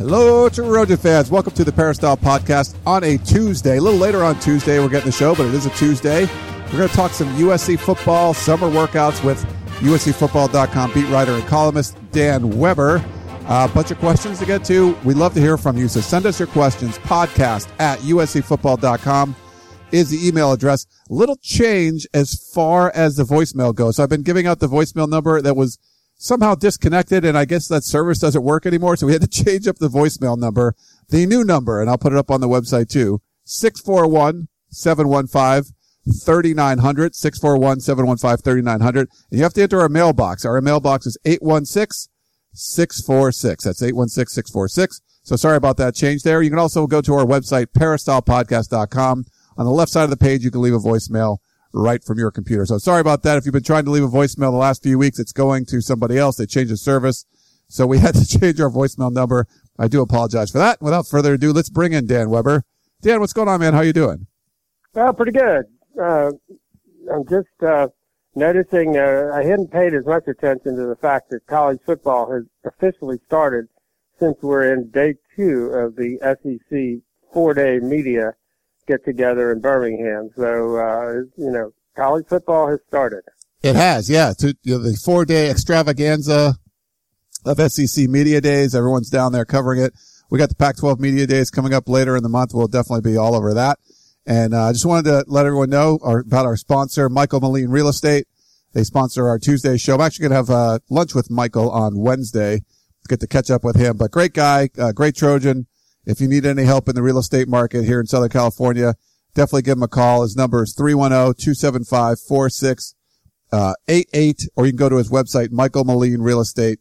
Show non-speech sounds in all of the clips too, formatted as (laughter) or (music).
Hello, Trojan fans. Welcome to the Peristyle Podcast on a Tuesday. A little later on Tuesday, we're getting the show, but it is a Tuesday. We're going to talk some USC football, summer workouts with USCFootball.com beat writer and columnist Dan Weber. A uh, bunch of questions to get to. We'd love to hear from you. So send us your questions. Podcast at USCFootball.com is the email address. Little change as far as the voicemail goes. So I've been giving out the voicemail number that was somehow disconnected and I guess that service doesn't work anymore. So we had to (laughs) change up the voicemail number, the new number, and I'll put it up on the website too. 641 715 3900, 641 715 3900. And you have to enter our mailbox. Our mailbox is 816 646. That's 816 646. So sorry about that change there. You can also go to our website, peristylepodcast.com. On the left side of the page, you can leave a voicemail right from your computer. So sorry about that. If you've been trying to leave a voicemail the last few weeks, it's going to somebody else. They changed the service. So we (laughs) had to change our voicemail number. I do apologize for that. Without further ado, let's bring in Dan Weber. Dan, what's going on, man? How you doing? Well, pretty good. Uh, I'm just, uh, noticing, uh, I hadn't paid as much attention to the fact that college football has officially started since we're in day two of the SEC four day media get together in Birmingham. So, uh, you know, college football has started. It has, yeah. To, you know, the four day extravaganza of SEC media days. Everyone's down there covering it. We got the Pac-12 media days coming up later in the month. We'll definitely be all over that. And uh, I uh, just wanted to let everyone know our, about our sponsor, Michael Moline Real Estate. They sponsor our Tuesday show. I'm actually going to have uh, lunch with Michael on Wednesday. Get to catch up with him. But great guy, uh, great Trojan. If you need any help in the real estate market here in Southern California, definitely give him a call. His number is 310-275-4688, uh, or you can go to his website, michaelmolinerealestate.com.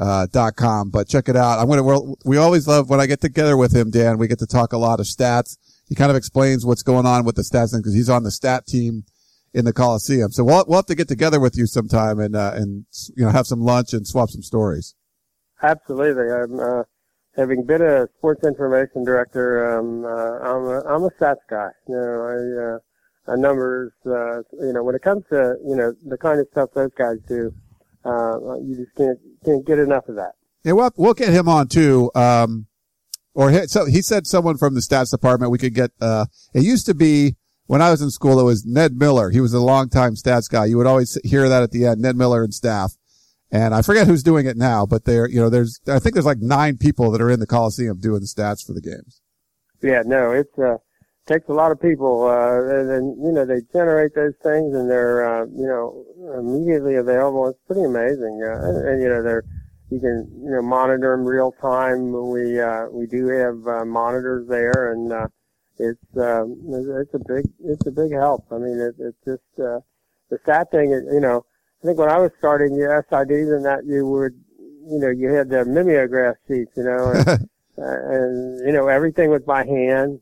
Uh, but check it out. I'm going to, we always love when I get together with him, Dan, we get to talk a lot of stats. He kind of explains what's going on with the stats because he's on the stat team in the Coliseum. So we'll, we'll have to get together with you sometime and, uh, and, you know, have some lunch and swap some stories. Absolutely. I'm, uh, having been a sports information director, um, uh, I'm a, I'm a stats guy. You know, I, uh, numbers, uh, you know, when it comes to, you know, the kind of stuff those guys do, uh, you just can't, can't get enough of that. Yeah, we'll, we'll get him on too. Um, or he, so he said someone from the stats department we could get, uh, it used to be when I was in school, it was Ned Miller. He was a longtime stats guy. You would always hear that at the end, Ned Miller and staff. And I forget who's doing it now, but there, you know, there's, I think there's like nine people that are in the Coliseum doing the stats for the games. Yeah, no, it's, uh, takes a lot of people, uh, and then, you know, they generate those things and they're, uh, you know, immediately available. It's pretty amazing. Uh, and, and, you know, they're, you can, you know, monitor them real time. We, uh, we do have, uh, monitors there and, uh, it's, um, it's a big, it's a big help. I mean, it, it's just, uh, the sad thing, is, you know, I think when I was starting the SIDs and that you would, you know, you had the mimeograph sheets, you know, and, (laughs) uh, and you know, everything was by hand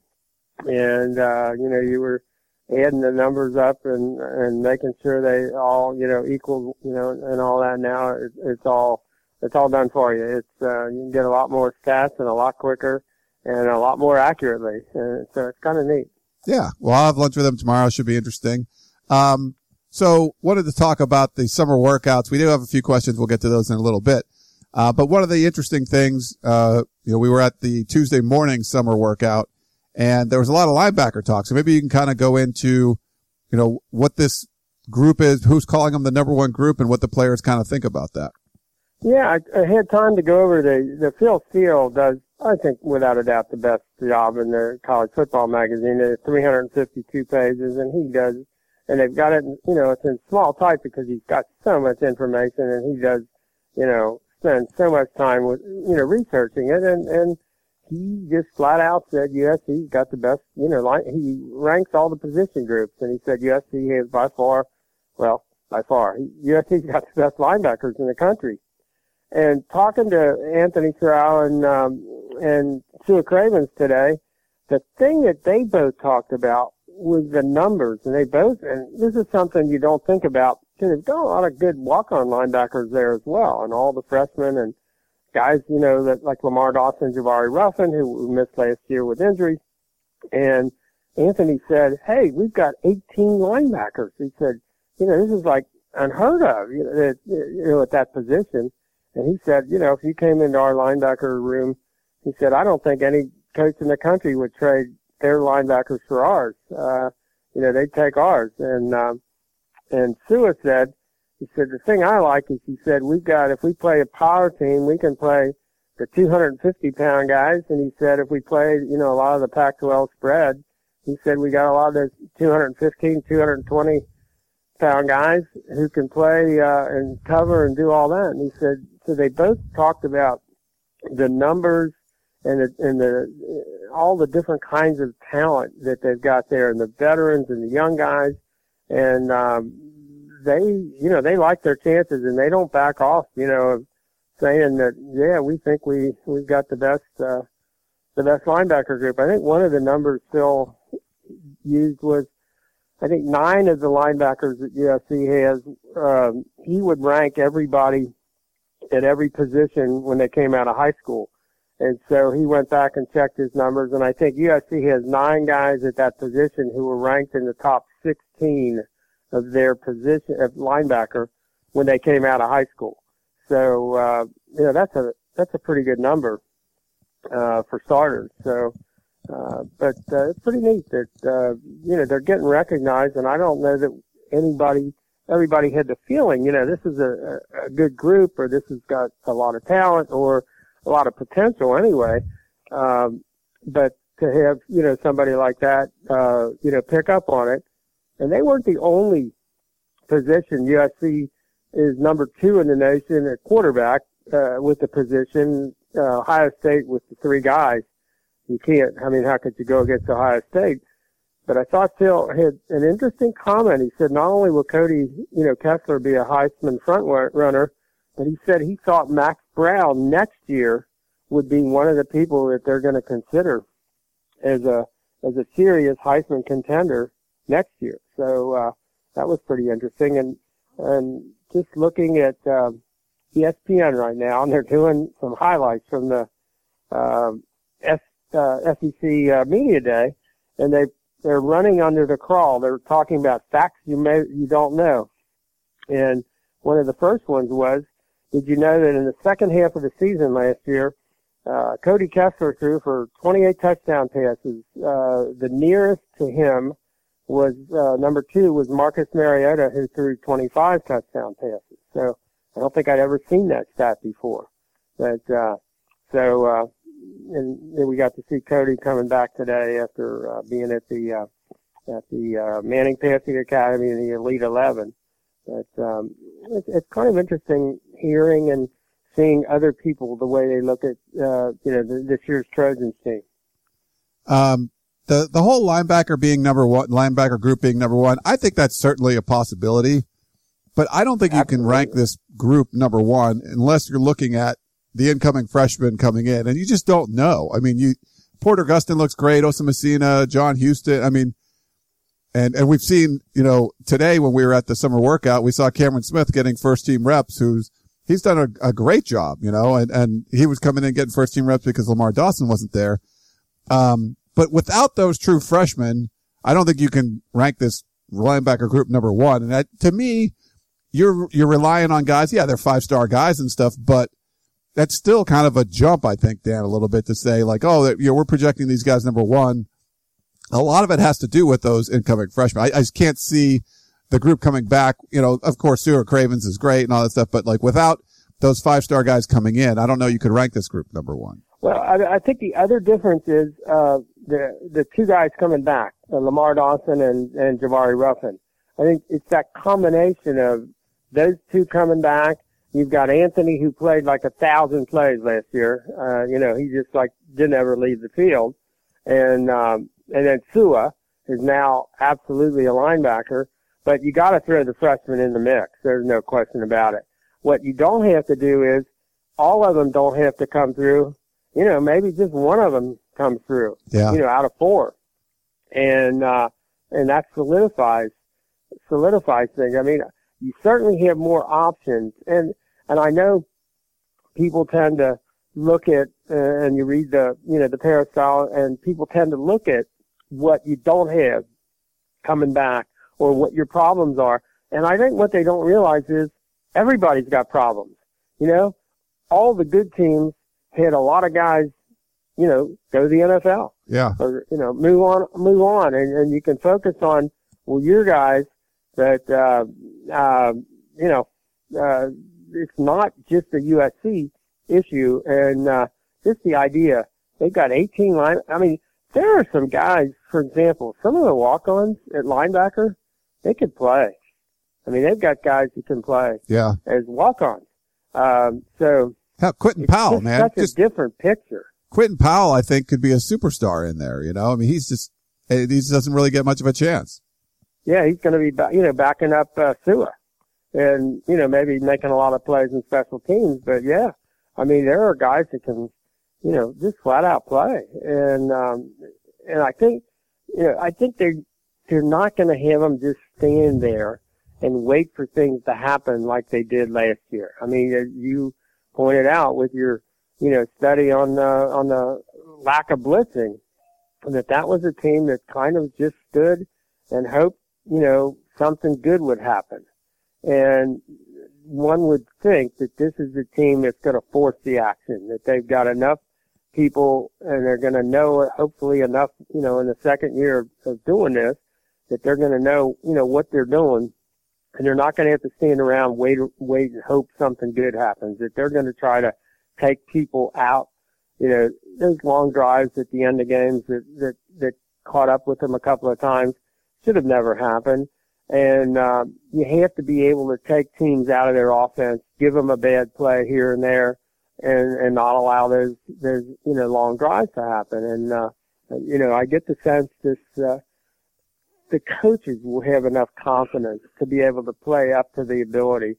and, uh, you know, you were adding the numbers up and, and making sure they all, you know, equal, you know, and all that. Now it, it's all, it's all done for you. It's, uh, you can get a lot more stats and a lot quicker and a lot more accurately. And so it's kind of neat. Yeah. Well, I'll have lunch with them tomorrow. Should be interesting. Um, so wanted to talk about the summer workouts. We do have a few questions. We'll get to those in a little bit. Uh, but one of the interesting things, uh, you know, we were at the Tuesday morning summer workout and there was a lot of linebacker talk. So maybe you can kind of go into, you know, what this group is, who's calling them the number one group and what the players kind of think about that. Yeah, I, I had time to go over the, the Phil Steele does, I think, without a doubt, the best job in the college football magazine. It's 352 pages and he does and they've got it, you know, it's in small type because he's got so much information and he does, you know, spend so much time with, you know, researching it and, and he just flat out said USC's got the best, you know, like he ranks all the position groups and he said USC has by far, well, by far, USC's got the best linebackers in the country. And talking to Anthony Terrell and, um, and Sua Cravens today, the thing that they both talked about was the numbers, and they both, and this is something you don't think about, they've got a lot of good walk-on linebackers there as well, and all the freshmen and guys, you know, that like Lamar Dawson, Jabari Ruffin, who missed last year with injuries, and Anthony said, "Hey, we've got 18 linebackers." He said, "You know, this is like unheard of, you know, at, you know, at that position." And he said, "You know, if you came into our linebacker room, he said, I don't think any coach in the country would trade their linebackers for ours. Uh, you know, they'd take ours." And um, and Sua said, he said, "The thing I like is he said we've got if we play a power team, we can play." the 250 pound guys. And he said if we play, you know, a lot of the Pac-12 spread, he said we got a lot of those 215, 220 pound guys who can play uh, and cover and do all that. And he said so. They both talked about the numbers and the, and the all the different kinds of talent that they've got there, and the veterans and the young guys, and um, they you know they like their chances and they don't back off. You know, saying that yeah we think we we've got the best uh, the best linebacker group. I think one of the numbers still used was, I think nine of the linebackers that USC has, um, he would rank everybody at every position when they came out of high school. And so he went back and checked his numbers, and I think USC has nine guys at that position who were ranked in the top 16 of their position of linebacker when they came out of high school. So uh, you know that's a that's a pretty good number uh, for starters. So uh, but uh, it's pretty neat that uh, you know they're getting recognized, and I don't know that anybody, everybody had the feeling, you know, this is a, a good group, or this has got a lot of talent, or a lot of potential anyway. Um, but to have you know somebody like that, uh, you know, pick up on it, and they weren't the only position. USC is number two in the nation at quarterback uh, with the position. Uh, Ohio State with the three guys you can't. I mean, how could you go against Ohio State? But I thought Phil had an interesting comment. He said not only will Cody, you know, Kessler be a Heisman front runner, but he said he thought Max Browne next year would be one of the people that they're going to consider as a as a serious Heisman contender next year. So uh, that was pretty interesting. And and just looking at uh, ESPN right now, and they're doing some highlights from the uh, S uh, SEC uh, media day, and they they're running under the crawl. They're talking about facts you may you don't know, and one of the first ones was, did you know that in the second half of the season last year, uh, Cody Kessler threw for 28 touchdown passes. Uh, the nearest to him was uh, number two was Marcus Mariota, who threw 25 touchdown passes. So I don't think I'd ever seen that stat before. But uh, so uh, and then we got to see Cody coming back today after uh, being at the uh, at the uh, Manning Passing Academy in the Elite Eleven. But um, it's, it's kind of interesting hearing and seeing other people the way they look at uh, you know this year's Trojans team. Um, the the whole linebacker being number one, linebacker group being number one, I think that's certainly a possibility. But I don't think you Absolutely. can rank this group number one unless you're looking at the incoming freshman coming in, and you just don't know. I mean, you Porter Gustin looks great, Osa Masina, John Houston. I mean, and and we've seen, you know, today when we were at the summer workout, we saw Cameron Smith getting first team reps, who's he's done a, a great job, you know, and and he was coming in getting first team reps because Lamar Dawson wasn't there. Um, but without those true freshmen, I don't think you can rank this linebacker group number one. And that, to me, you're you're relying on guys. Yeah, they're five star guys and stuff, but that's still kind of a jump, I think, Dan, a little bit to say like, oh, you know, we're projecting these guys number one. A lot of it has to do with those incoming freshmen. I, I just can't see the group coming back. You know, of course, Stewart Cravens is great and all that stuff, but like without those five star guys coming in, I don't know you could rank this group number one. Well, I, I think the other difference is uh, the the two guys coming back, uh, Lamar Dawson and and Jabari Ruffin. I think it's that combination of those two coming back You've got Anthony who played like a thousand plays last year. Uh, you know, he just like didn't ever leave the field. And, um, and then Sua is now absolutely a linebacker, but you got to throw the freshmen in the mix. There's no question about it. What you don't have to do is all of them don't have to come through. You know, maybe just one of them comes through. Yeah. You know, out of four, and uh, and that solidifies solidifies things. I mean, you certainly have more options, and and I know people tend to look at uh, and you read the you know the peristyle, and people tend to look at what you don't have coming back or what your problems are. And I think what they don't realize is everybody's got problems. You know, all the good teams had a lot of guys, you know, go to the NFL Yeah. or, you know, move on, move on. And, and you can focus on, well, your guys that, uh, uh, you know, uh, it's not just a USC issue and, uh, just the idea they've got 18 line. I mean, there are some guys, for example, some of the walk-ons at linebacker, they could play. I mean, they've got guys who can play Yeah. as walk-ons. Um, so Hell, Quinton Powell, just man. such Just a different picture. Quinton Powell, I think, could be a superstar in there. You know, I mean, he's just eh, he just doesn't really get much of a chance. Yeah, he's going to be, you know, backing up uh, Sua, and you know maybe making a lot of plays in special teams. But yeah, I mean there are guys that can, you know, just flat out play, and um, and I think, you know, I think they they're not going to have them just stand there and wait for things to happen like they did last year. I mean, as you pointed out with your, you know, study on the on the lack of blitzing, that that was a team that kind of just stood and hoped you know, something good would happen. And one would think that this is the team that's going to force the action, that they've got enough people and they're going to know, hopefully enough, you know, in the second year of doing this, that they're going to know, you know, what they're doing and they're not going to have to stand around, wait, wait and hope something good happens, that they're going to try to take people out, you know, those long drives at the end of games that, that, that caught up with them a couple of times should have never happened. And uh, you have to be able to take teams out of their offense, give them a bad play here and there, and and not allow those those you know long drives to happen. And uh, you know, I get the sense this uh, the coaches will have enough confidence to be able to play up to the ability.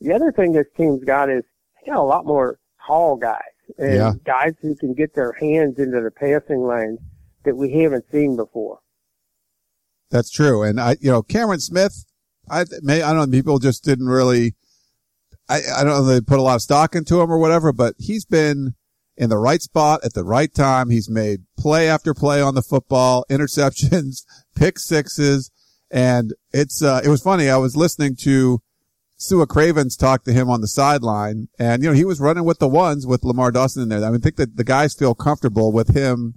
The other thing this team's got is they got a lot more tall guys and Yeah. guys who can get their hands into the passing lanes that we haven't seen before. That's true. And I, you know, Cameron Smith, I may, I don't know, people just didn't really, I, I don't know, they put a lot of stock into him or whatever, but he's been in the right spot at the right time. He's made play after play on the football, (laughs) interceptions, pick sixes. And it's, uh, it was funny. I was listening to Sua Cravens talk to him on the sideline and, you know, he was running with the ones with Lamar Dawson in there. I mean, I think that the guys feel comfortable with him,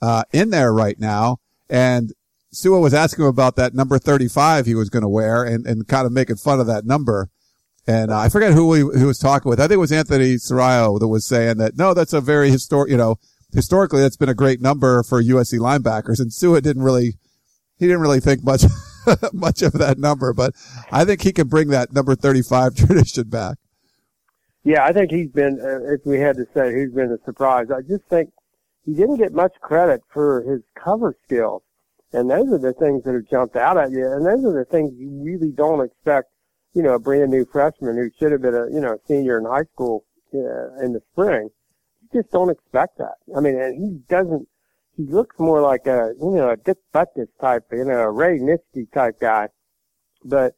uh, in there right now. And Sua was asking him about that number 35 he was going to wear and, and kind of making fun of that number. And uh, I forget who he, who was talking with. I think it was Anthony Sarao that was saying that, no, that's a very historic, you know, historically that's been a great number for USC linebackers. And Sua didn't really, he didn't really think much, (laughs) much of that number, but I think he can bring that number 35 (laughs) tradition back. Yeah, I think he's been, uh, if we had to say, he's been a surprise. I just think he didn't get much credit for his cover skills. And those are the things that have jumped out at you. And those are the things you really don't expect, you know, a brand new freshman who should have been a, you know, senior in high school uh, in the spring. You just don't expect that. I mean, and he doesn't, he looks more like a, you know, a Dick Butkus type, you know, a Ray Nitschke type guy. But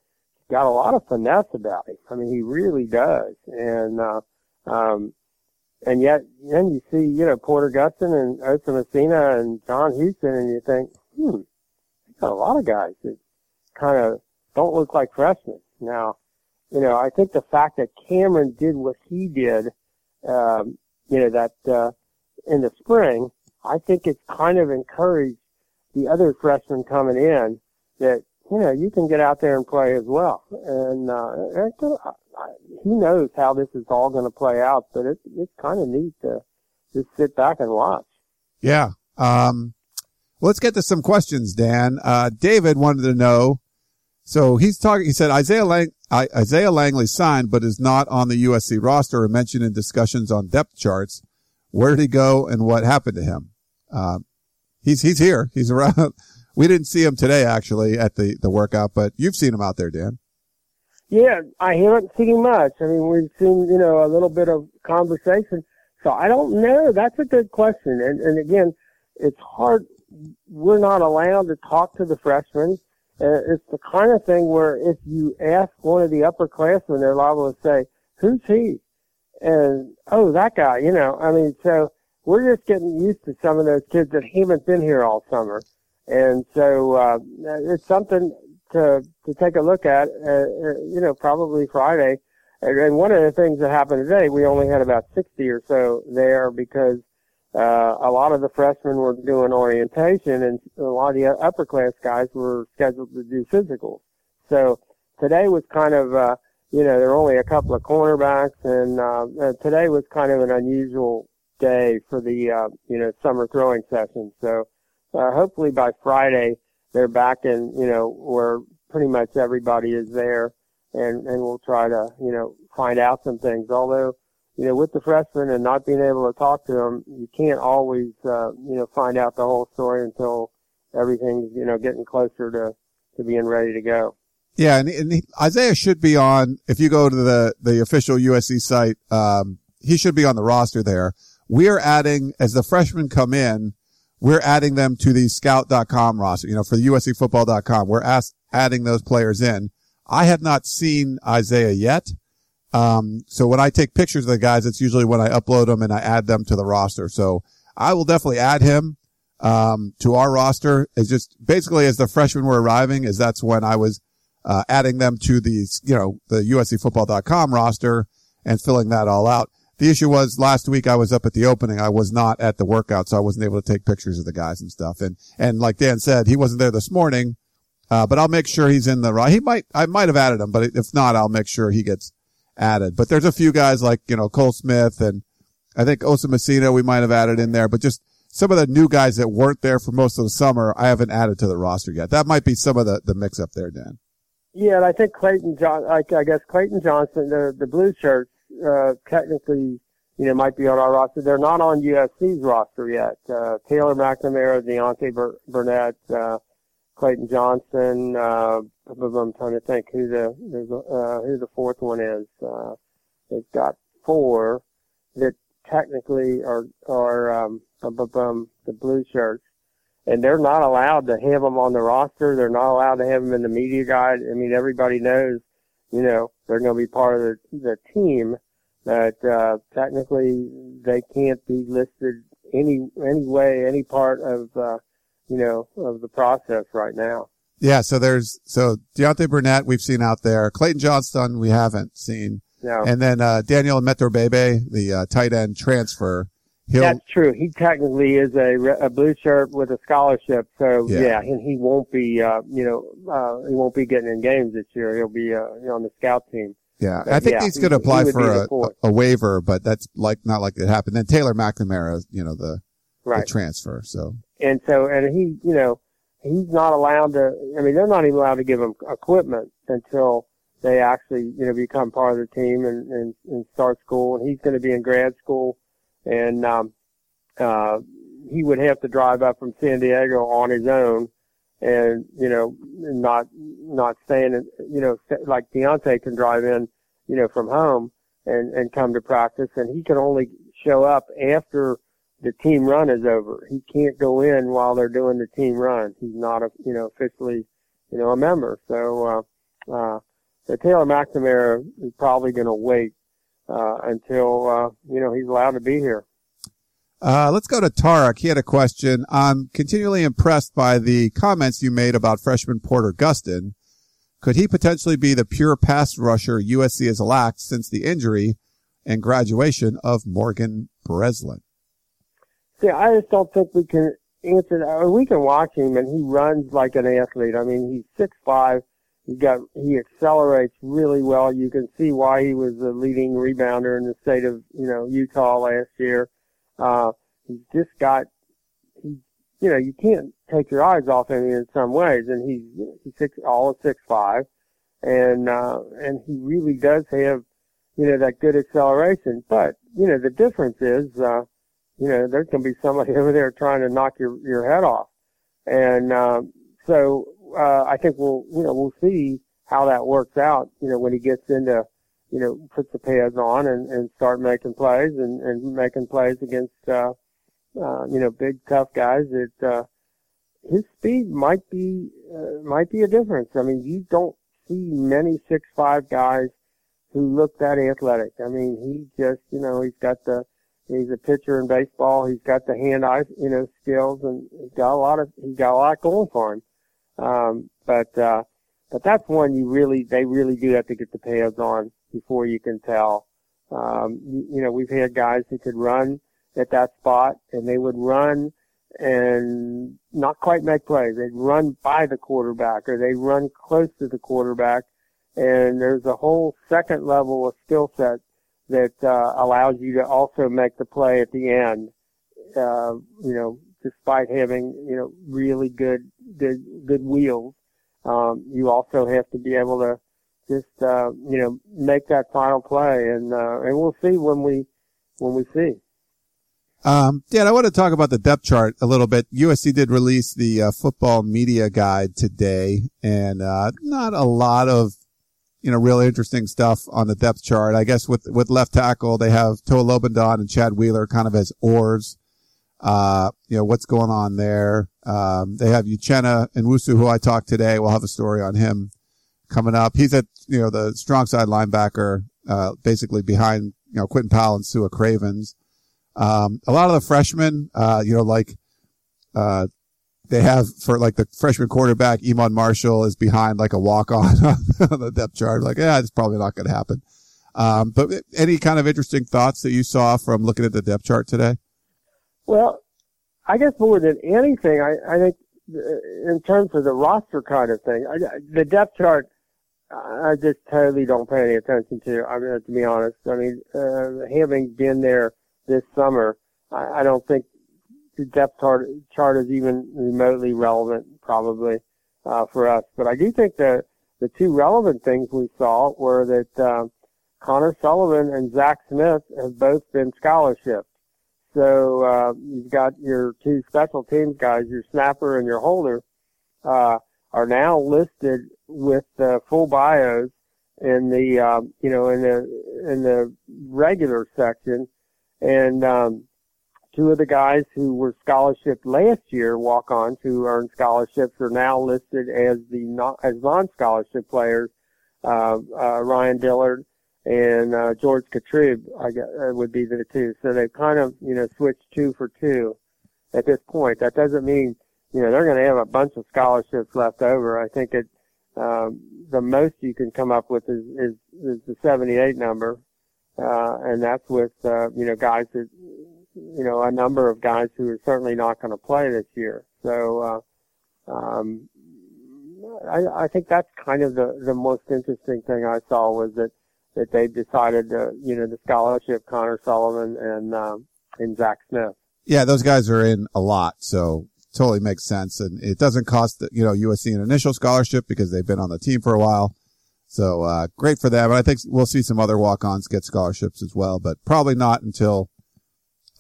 got a lot of finesse about him. I mean, he really does. And, uh, um, and yet, then you see, you know, Porter Gustin and Osa Masina and John Houston and you think, hmm, they got a lot of guys that kind of don't look like freshmen. Now, you know, I think the fact that Cameron did what he did, um, you know, that, uh, in the spring, I think it's kind of encouraged the other freshmen coming in that, you know, you can get out there and play as well. And, uh, I- he knows how this is all going to play out, but it, it's kind of neat to just sit back and watch. Yeah. Um, let's get to some questions, Dan. Uh, David wanted to know. So he's talking, he said Isaiah Lang, Isaiah Langley signed, but is not on the USC roster or mentioned in discussions on depth charts. Where did he go and what happened to him? Um, he's, he's here. He's around. (laughs) We didn't see him today actually at the, the workout, but you've seen him out there, Dan. Yeah, I haven't seen much. I mean, we've seen, you know, a little bit of conversation. So I don't know. That's a good question. And, and again, it's hard. We're not allowed to talk to the freshmen. It's the kind of thing where if you ask one of the upperclassmen, they're liable to say, who's he? And, oh, that guy, you know, I mean, so we're just getting used to some of those kids that haven't been here all summer. And so, uh, it's something to, to take a look at, uh, uh you know, probably Friday. And one of the things that happened today, we only had about 60 or so there because uh, a lot of the freshmen were doing orientation and a lot of the upper class guys were scheduled to do physicals. So today was kind of, uh, you know, there were only a couple of cornerbacks and, uh, today was kind of an unusual day for the, uh, you know, summer throwing session. So, uh, hopefully by Friday they're back in, you know, where pretty much everybody is there and, and we'll try to, you know, find out some things. Although, you know, with the freshmen and not being able to talk to them, you can't always, uh, you know, find out the whole story until everything's, you know, getting closer to, to being ready to go. Yeah, and, and he, Isaiah should be on. If you go to the the official USC site, um, he should be on the roster there. We're adding as the freshmen come in, we're adding them to the Scout.com roster. You know, for the USCFootball.com, we're ask, adding those players in. I have not seen Isaiah yet. Um, so when I take pictures of the guys, it's usually when I upload them and I add them to the roster. So I will definitely add him, um, to our roster is just basically as the freshmen were arriving is that's when I was, uh, adding them to the, you know, the USCfootball.com roster and filling that all out. The issue was last week I was up at the opening. I was not at the workout, so I wasn't able to take pictures of the guys and stuff. And, and like Dan said, he wasn't there this morning. Uh, but I'll make sure he's in the, he might, I might have added him, but if not, I'll make sure he gets, added. But there's a few guys like, you know, Cole Smith and I think Osa Masina we might have added in there, but just some of the new guys that weren't there for most of the summer, I haven't added to the roster yet. That might be some of the, the mix up there, Dan. Yeah, and I think Clayton John, like I guess Clayton Johnson, the the blue shirts, uh, technically, you know, might be on our roster. They're not on USC's roster yet. Uh, Taylor McNamara, Deontay Burnett, uh, Clayton Johnson. Uh, I'm trying to think who the uh, who the fourth one is. Uh, they've got four that technically are are um, the blue shirts, and they're not allowed to have them on the roster. They're not allowed to have them in the media guide. I mean, everybody knows, you know, they're going to be part of the, the team. but uh, technically they can't be listed any any way, any part of uh, you know, of the process right now. Yeah. So there's, so Deontay Burnett we've seen out there. Clayton Johnston we haven't seen. No. And then, uh, Daniel Imatorbhebhe, the, uh, tight end transfer. He'll, That's true. He technically is a, a blue shirt with a scholarship. So yeah, yeah and he won't be, uh, you know, uh, he won't be getting in games this year. He'll be, uh, on the scout team. Yeah, but I think yeah, he's going to apply for a, a, waiver, but that's like not likely to happen. Then Taylor McNamara, you know, the, right. the transfer. So and so, and he, you know, he's not allowed to, I mean, they're not even allowed to give him equipment until they actually, you know, become part of the team and, and, and start school. And he's going to be in grad school and, um, uh, he would have to drive up from San Diego on his own and, you know, not, not staying in, you know, like Deontay can drive in, you know, from home and, and come to practice and he can only show up after the team run is over. He can't go in while they're doing the team run. He's not a, you know, officially, you know, a member. So, uh, uh, so Taylor McNamara is probably going to wait, uh, until, uh, you know, he's allowed to be here. Uh, let's go to Tarek. He had a question. I'm continually impressed by the comments you made about freshman Porter Gustin. Could he potentially be the pure pass rusher USC has lacked since the injury and graduation of Morgan Breslin? See, I just don't think we can answer that. We can watch him, and he runs like an athlete. I mean, he's six five. He got he accelerates really well. You can see why he was the leading rebounder in the state of you know Utah last year. Uh, he's just got he, you know, you can't take your eyes off him in some ways, and he's he's six all of six five, and uh, and he really does have you know that good acceleration. But you know the difference is. uh you know, there can be somebody (laughs) over there trying to knock your, your head off. And, um, so, uh, I think we'll, you know, we'll see how that works out, you know, when he gets into, you know, puts the pads on and, and start making plays and, and making plays against, uh, uh, you know, big tough guys that, uh, his speed might be, uh, might be a difference. I mean, you don't see many six five guys who look that athletic. I mean, he just, you know, he's got the, he's a pitcher in baseball. He's got the hand eye, you know, skills and he's got a lot of, he's got a lot going for him. Um, but, uh, but that's one you really, they really do have to get the pads on before you can tell. Um, you, you know, we've had guys who could run at that spot and they would run and not quite make plays. They'd run by the quarterback or they'd run close to the quarterback. And there's a whole second level of skill set that uh, allows you to also make the play at the end. Uh, you know, despite having you know really good good good wheels, um, you also have to be able to just uh, you know make that final play, and uh, and we'll see when we when we see. Um, Dan, I want to talk about the depth chart a little bit. USC did release the uh, football media guide today, and uh, not a lot of you know real interesting stuff on the depth chart. I guess with with left tackle they have Toa Lobendahn and Chad Wheeler kind of as oars. Uh, you know what's going on there. Um, they have Uchenna Nwosu, who I talked today. We'll have a story on him coming up. He's at you know the strong side linebacker, uh, basically behind you know Quinton Powell and Sua Cravens. Um, a lot of the freshmen, uh, you know, like, uh, they have for like the freshman quarterback, Iman Marshall is behind like a walk on (laughs) on the depth chart. Like, yeah, it's probably not going to happen. Um, but any kind of interesting thoughts that you saw from looking at the depth chart today? Well, I guess more than anything, I, I think uh, in terms of the roster kind of thing, I, the depth chart, I just totally don't pay any attention to. I mean, to be honest, I mean, uh, having been there this summer. I, I don't think the depth chart, chart is even remotely relevant, probably uh, for us. But I do think that the two relevant things we saw were that uh, Connor Sullivan and Zach Smith have both been scholarships. So uh, you've got your two special teams guys, your snapper and your holder, uh, are now listed with the full bios in the um, you know in the in the regular section and um, two of the guys who were scholarship last year, walk-ons who earned scholarships, are now listed as the non, as non-scholarship players. Uh, uh, Ryan Dillard and uh, George Katrib, I guess, uh, would be the two. So they've kind of you know switched two for two at this point. That doesn't mean you know they're going to have a bunch of scholarships left over. I think it um, the most you can come up with is, is, is the 78 number, uh, and that's with, uh, you know, guys that, you know, a number of guys who are certainly not going to play this year. So, uh, um, I, I think that's kind of the, the most interesting thing I saw was that, that they decided to, you know, the scholarship Connor Sullivan and, um, and Zach Smith. Yeah, those guys are in a lot. So totally makes sense. And it doesn't cost, you know, USC an initial scholarship because they've been on the team for a while. So, uh, great for them. And I think we'll see some other walk-ons get scholarships as well, but probably not until,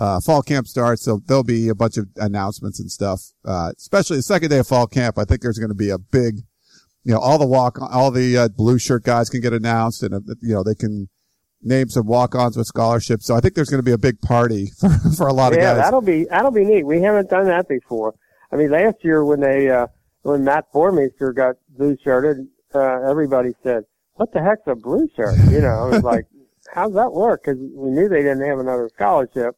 uh, fall camp starts. So there'll be a bunch of announcements and stuff, uh, especially the second day of fall camp. I think there's going to be a big, you know, all the walk, all the, uh, blue shirt guys can get announced and, uh, you know, they can name some walk-ons with scholarships. So I think there's going to be a big party (laughs) for, for a lot yeah, of guys. Yeah, that'll be, that'll be neat. We haven't done that before. I mean, last year when they, uh, when Matt Boermeester got blue shirted, uh, everybody said, what the heck's a blue shirt? You know, it was (laughs) like, how's that work? Cause we knew they didn't have another scholarship,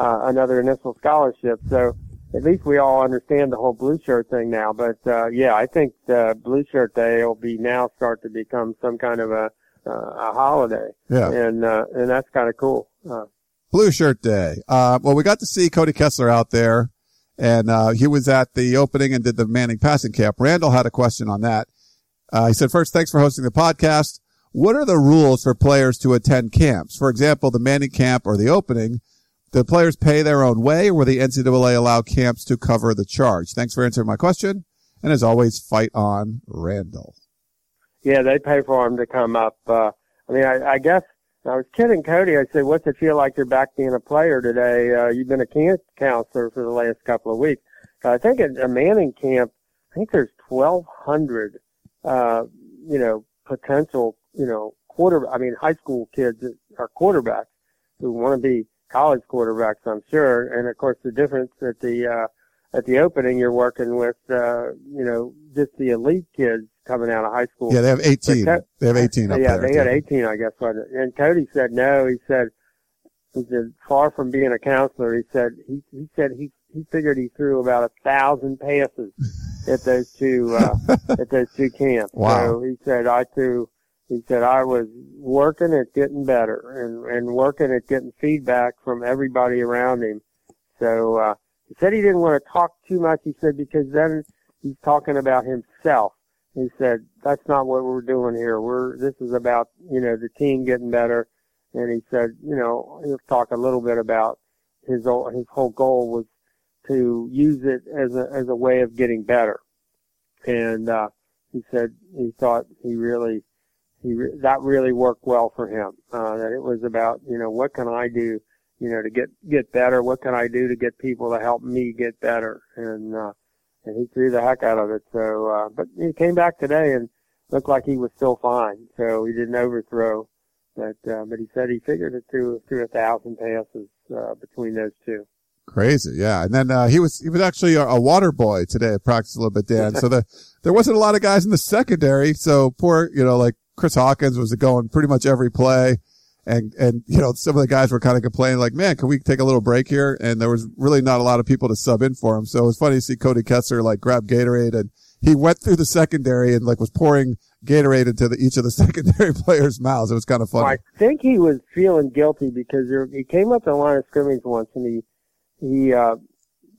uh, another initial scholarship. So at least we all understand the whole blue shirt thing now. But, uh, yeah, I think the blue shirt day will be now start to become some kind of a, uh, a holiday. Yeah. And, uh, and that's kind of cool. Uh, Blue Shirt Day. Uh, well, we got to see Cody Kessler out there, and uh, he was at the opening and did the Manning passing camp. Randall had a question on that. Uh, he said, first, thanks for hosting the podcast. What are the rules for players to attend camps? For example, the Manning camp or the opening, do players pay their own way or will the NCAA allow camps to cover the charge? Thanks for answering my question. And as always, fight on, Randall. Yeah, they pay for them to come up. Uh, I mean, I, I guess I was kidding Cody. I said, what's it feel like you're back being a player today? Uh, you've been a camp counselor for the last couple of weeks. I think at a Manning camp, I think there's 1,200 uh, you know, potential, you know, quarter, I mean, high school kids are quarterbacks who want to be college quarterbacks, I'm sure. And of course, the difference at the, uh, at the opening, you're working with, uh, you know, just the elite kids coming out of high school. Yeah, they have 18. Co- they have 18 up yeah, there. they had 18, I guess. And Cody said no. He said, he said, far from being a counselor, he said, he, he said he, he figured he threw about a thousand passes (laughs) at those two, uh, at those two camps. Wow. So he said, I threw, he said, I was working at getting better and, and working at getting feedback from everybody around him. So, uh, he said he didn't want to talk too much. He said, because then he's talking about himself. He said, that's not what we're doing here. We're, this is about, you know, the team getting better. And he said, you know, he'll talk a little bit about his, whole- his whole goal was to use it as a, as a way of getting better. And, uh, he said he thought he really, he, re- that really worked well for him. Uh, that it was about, you know, what can I do, you know, to get, get better? What can I do to get people to help me get better? And, uh, and he threw the heck out of it. So, uh, but he came back today and looked like he was still fine. So he didn't overthrow. But, uh, but he said he figured it through, through a thousand passes, uh, between those two. Crazy, yeah. And then uh, he was he was actually a, a water boy today. at practice a little bit, Dan. (laughs) So the there wasn't a lot of guys in the secondary. So poor, you know, like Chris Hawkins was going pretty much every play, and and you know some of the guys were kind of complaining like, man, can we take a little break here? And there was really not a lot of people to sub in for him. So it was funny to see Cody Kessler like grab Gatorade and he went through the secondary and like was pouring Gatorade into the, each of the (laughs) secondary players' mouths. It was kind of funny. I think he was feeling guilty because there, he came up the line of scrimmage once and he, he, uh,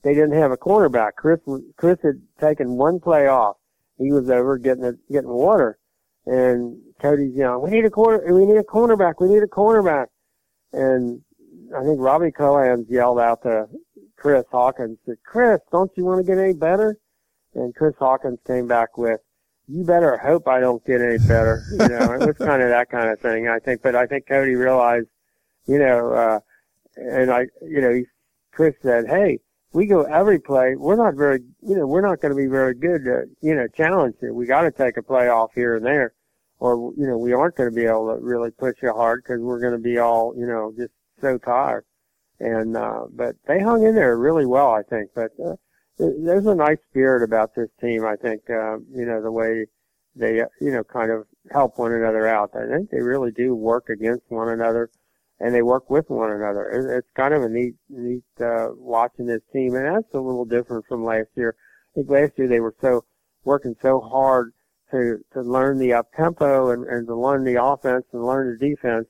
they didn't have a cornerback. Chris, Chris had taken one play off. He was over getting a, getting water and Cody's yelling, we need a corner, we need a cornerback, we need a cornerback. And I think Robbie Cohen's yelled out to Chris Hawkins, said, Chris, don't you want to get any better? And Chris Hawkins came back with, you better hope I don't get any better. You know, it was (laughs) kind of that kind of thing, I think. But I think Cody realized, you know, uh, and I, you know, he, Chris said, hey, we go every play. We're not very, you know, we're not going to be very good to, you know, challenge it. We got to take a play off here and there, or you know, we aren't going to be able to really push you hard because we're going to be all, you know, just so tired. And uh, but they hung in there really well, I think. But uh, there's a nice spirit about this team. I think, uh, you know, the way they, you know, kind of help one another out. I think they really do work against one another and they work with one another. It- It's kind of a neat, neat, uh, watching this team. And that's a little different from last year. I think last year they were so, working so hard to, to learn the up tempo and, and to learn the offense and learn the defense.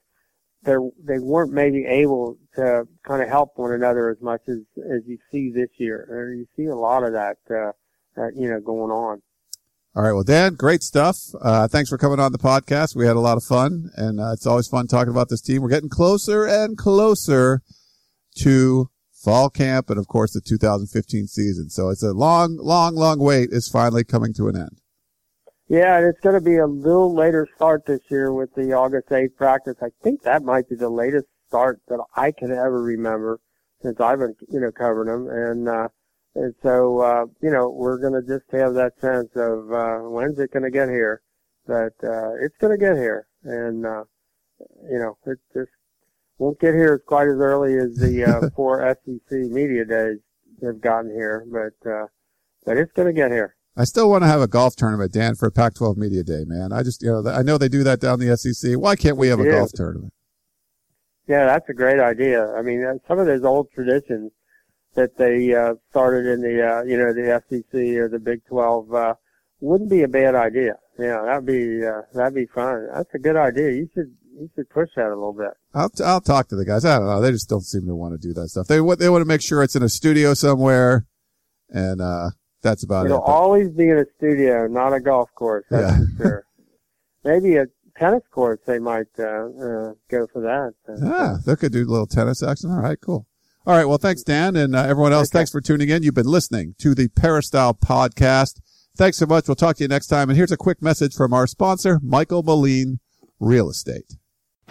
They they weren't maybe able to kind of help one another as much as as you see this year. Or you see a lot of that, uh, that you know going on. All right. Well, Dan, great stuff. Uh, thanks for coming on the podcast. We had a lot of fun and uh, it's always fun talking about this team. We're getting closer and closer to fall camp and of course the 2015 season. So it's a long, long, long wait is finally coming to an end. Yeah, and it's going to be a little later start this year with the August 8th practice. I think that might be the latest start that I can ever remember since I've been, you know, covering them. And, uh, and so, uh, you know, we're going to just have that sense of, uh, when's it going to get here? But, uh, it's going to get here. And, uh, you know, it just won't get here as quite as early as the, uh, (laughs) four SEC media days have gotten here, but, uh, but it's going to get here. I still want to have a golf tournament, Dan, for Pac-12 Media Day, man. I just, you know, I know they do that down the SEC. Why can't we have a Yeah. golf tournament? Yeah, that's a great idea. I mean, uh, some of those old traditions that they uh, started in the uh, you know the SEC or the Big Twelve uh, wouldn't be a bad idea. Yeah, that'd be uh, that'd be fun. That's a good idea. You should you should push that a little bit. I'll, I'll talk to the guys. I don't know. They just don't seem to want to do that stuff. They want, they want to make sure it's in a studio somewhere. And, uh, that's about It'll it. But- always be in a studio, not a golf course. That's Yeah. for sure. (laughs) Maybe a tennis course. They might uh, uh, go for that. Ah, they could do a little tennis action. All right, cool. All right. Well, thanks, Dan, and uh, everyone else. Okay. Thanks for tuning in. You've been listening to the Peristyle podcast. Thanks so much. We'll talk to you next time. And here's a quick message from our sponsor, Michael Moline Real Estate.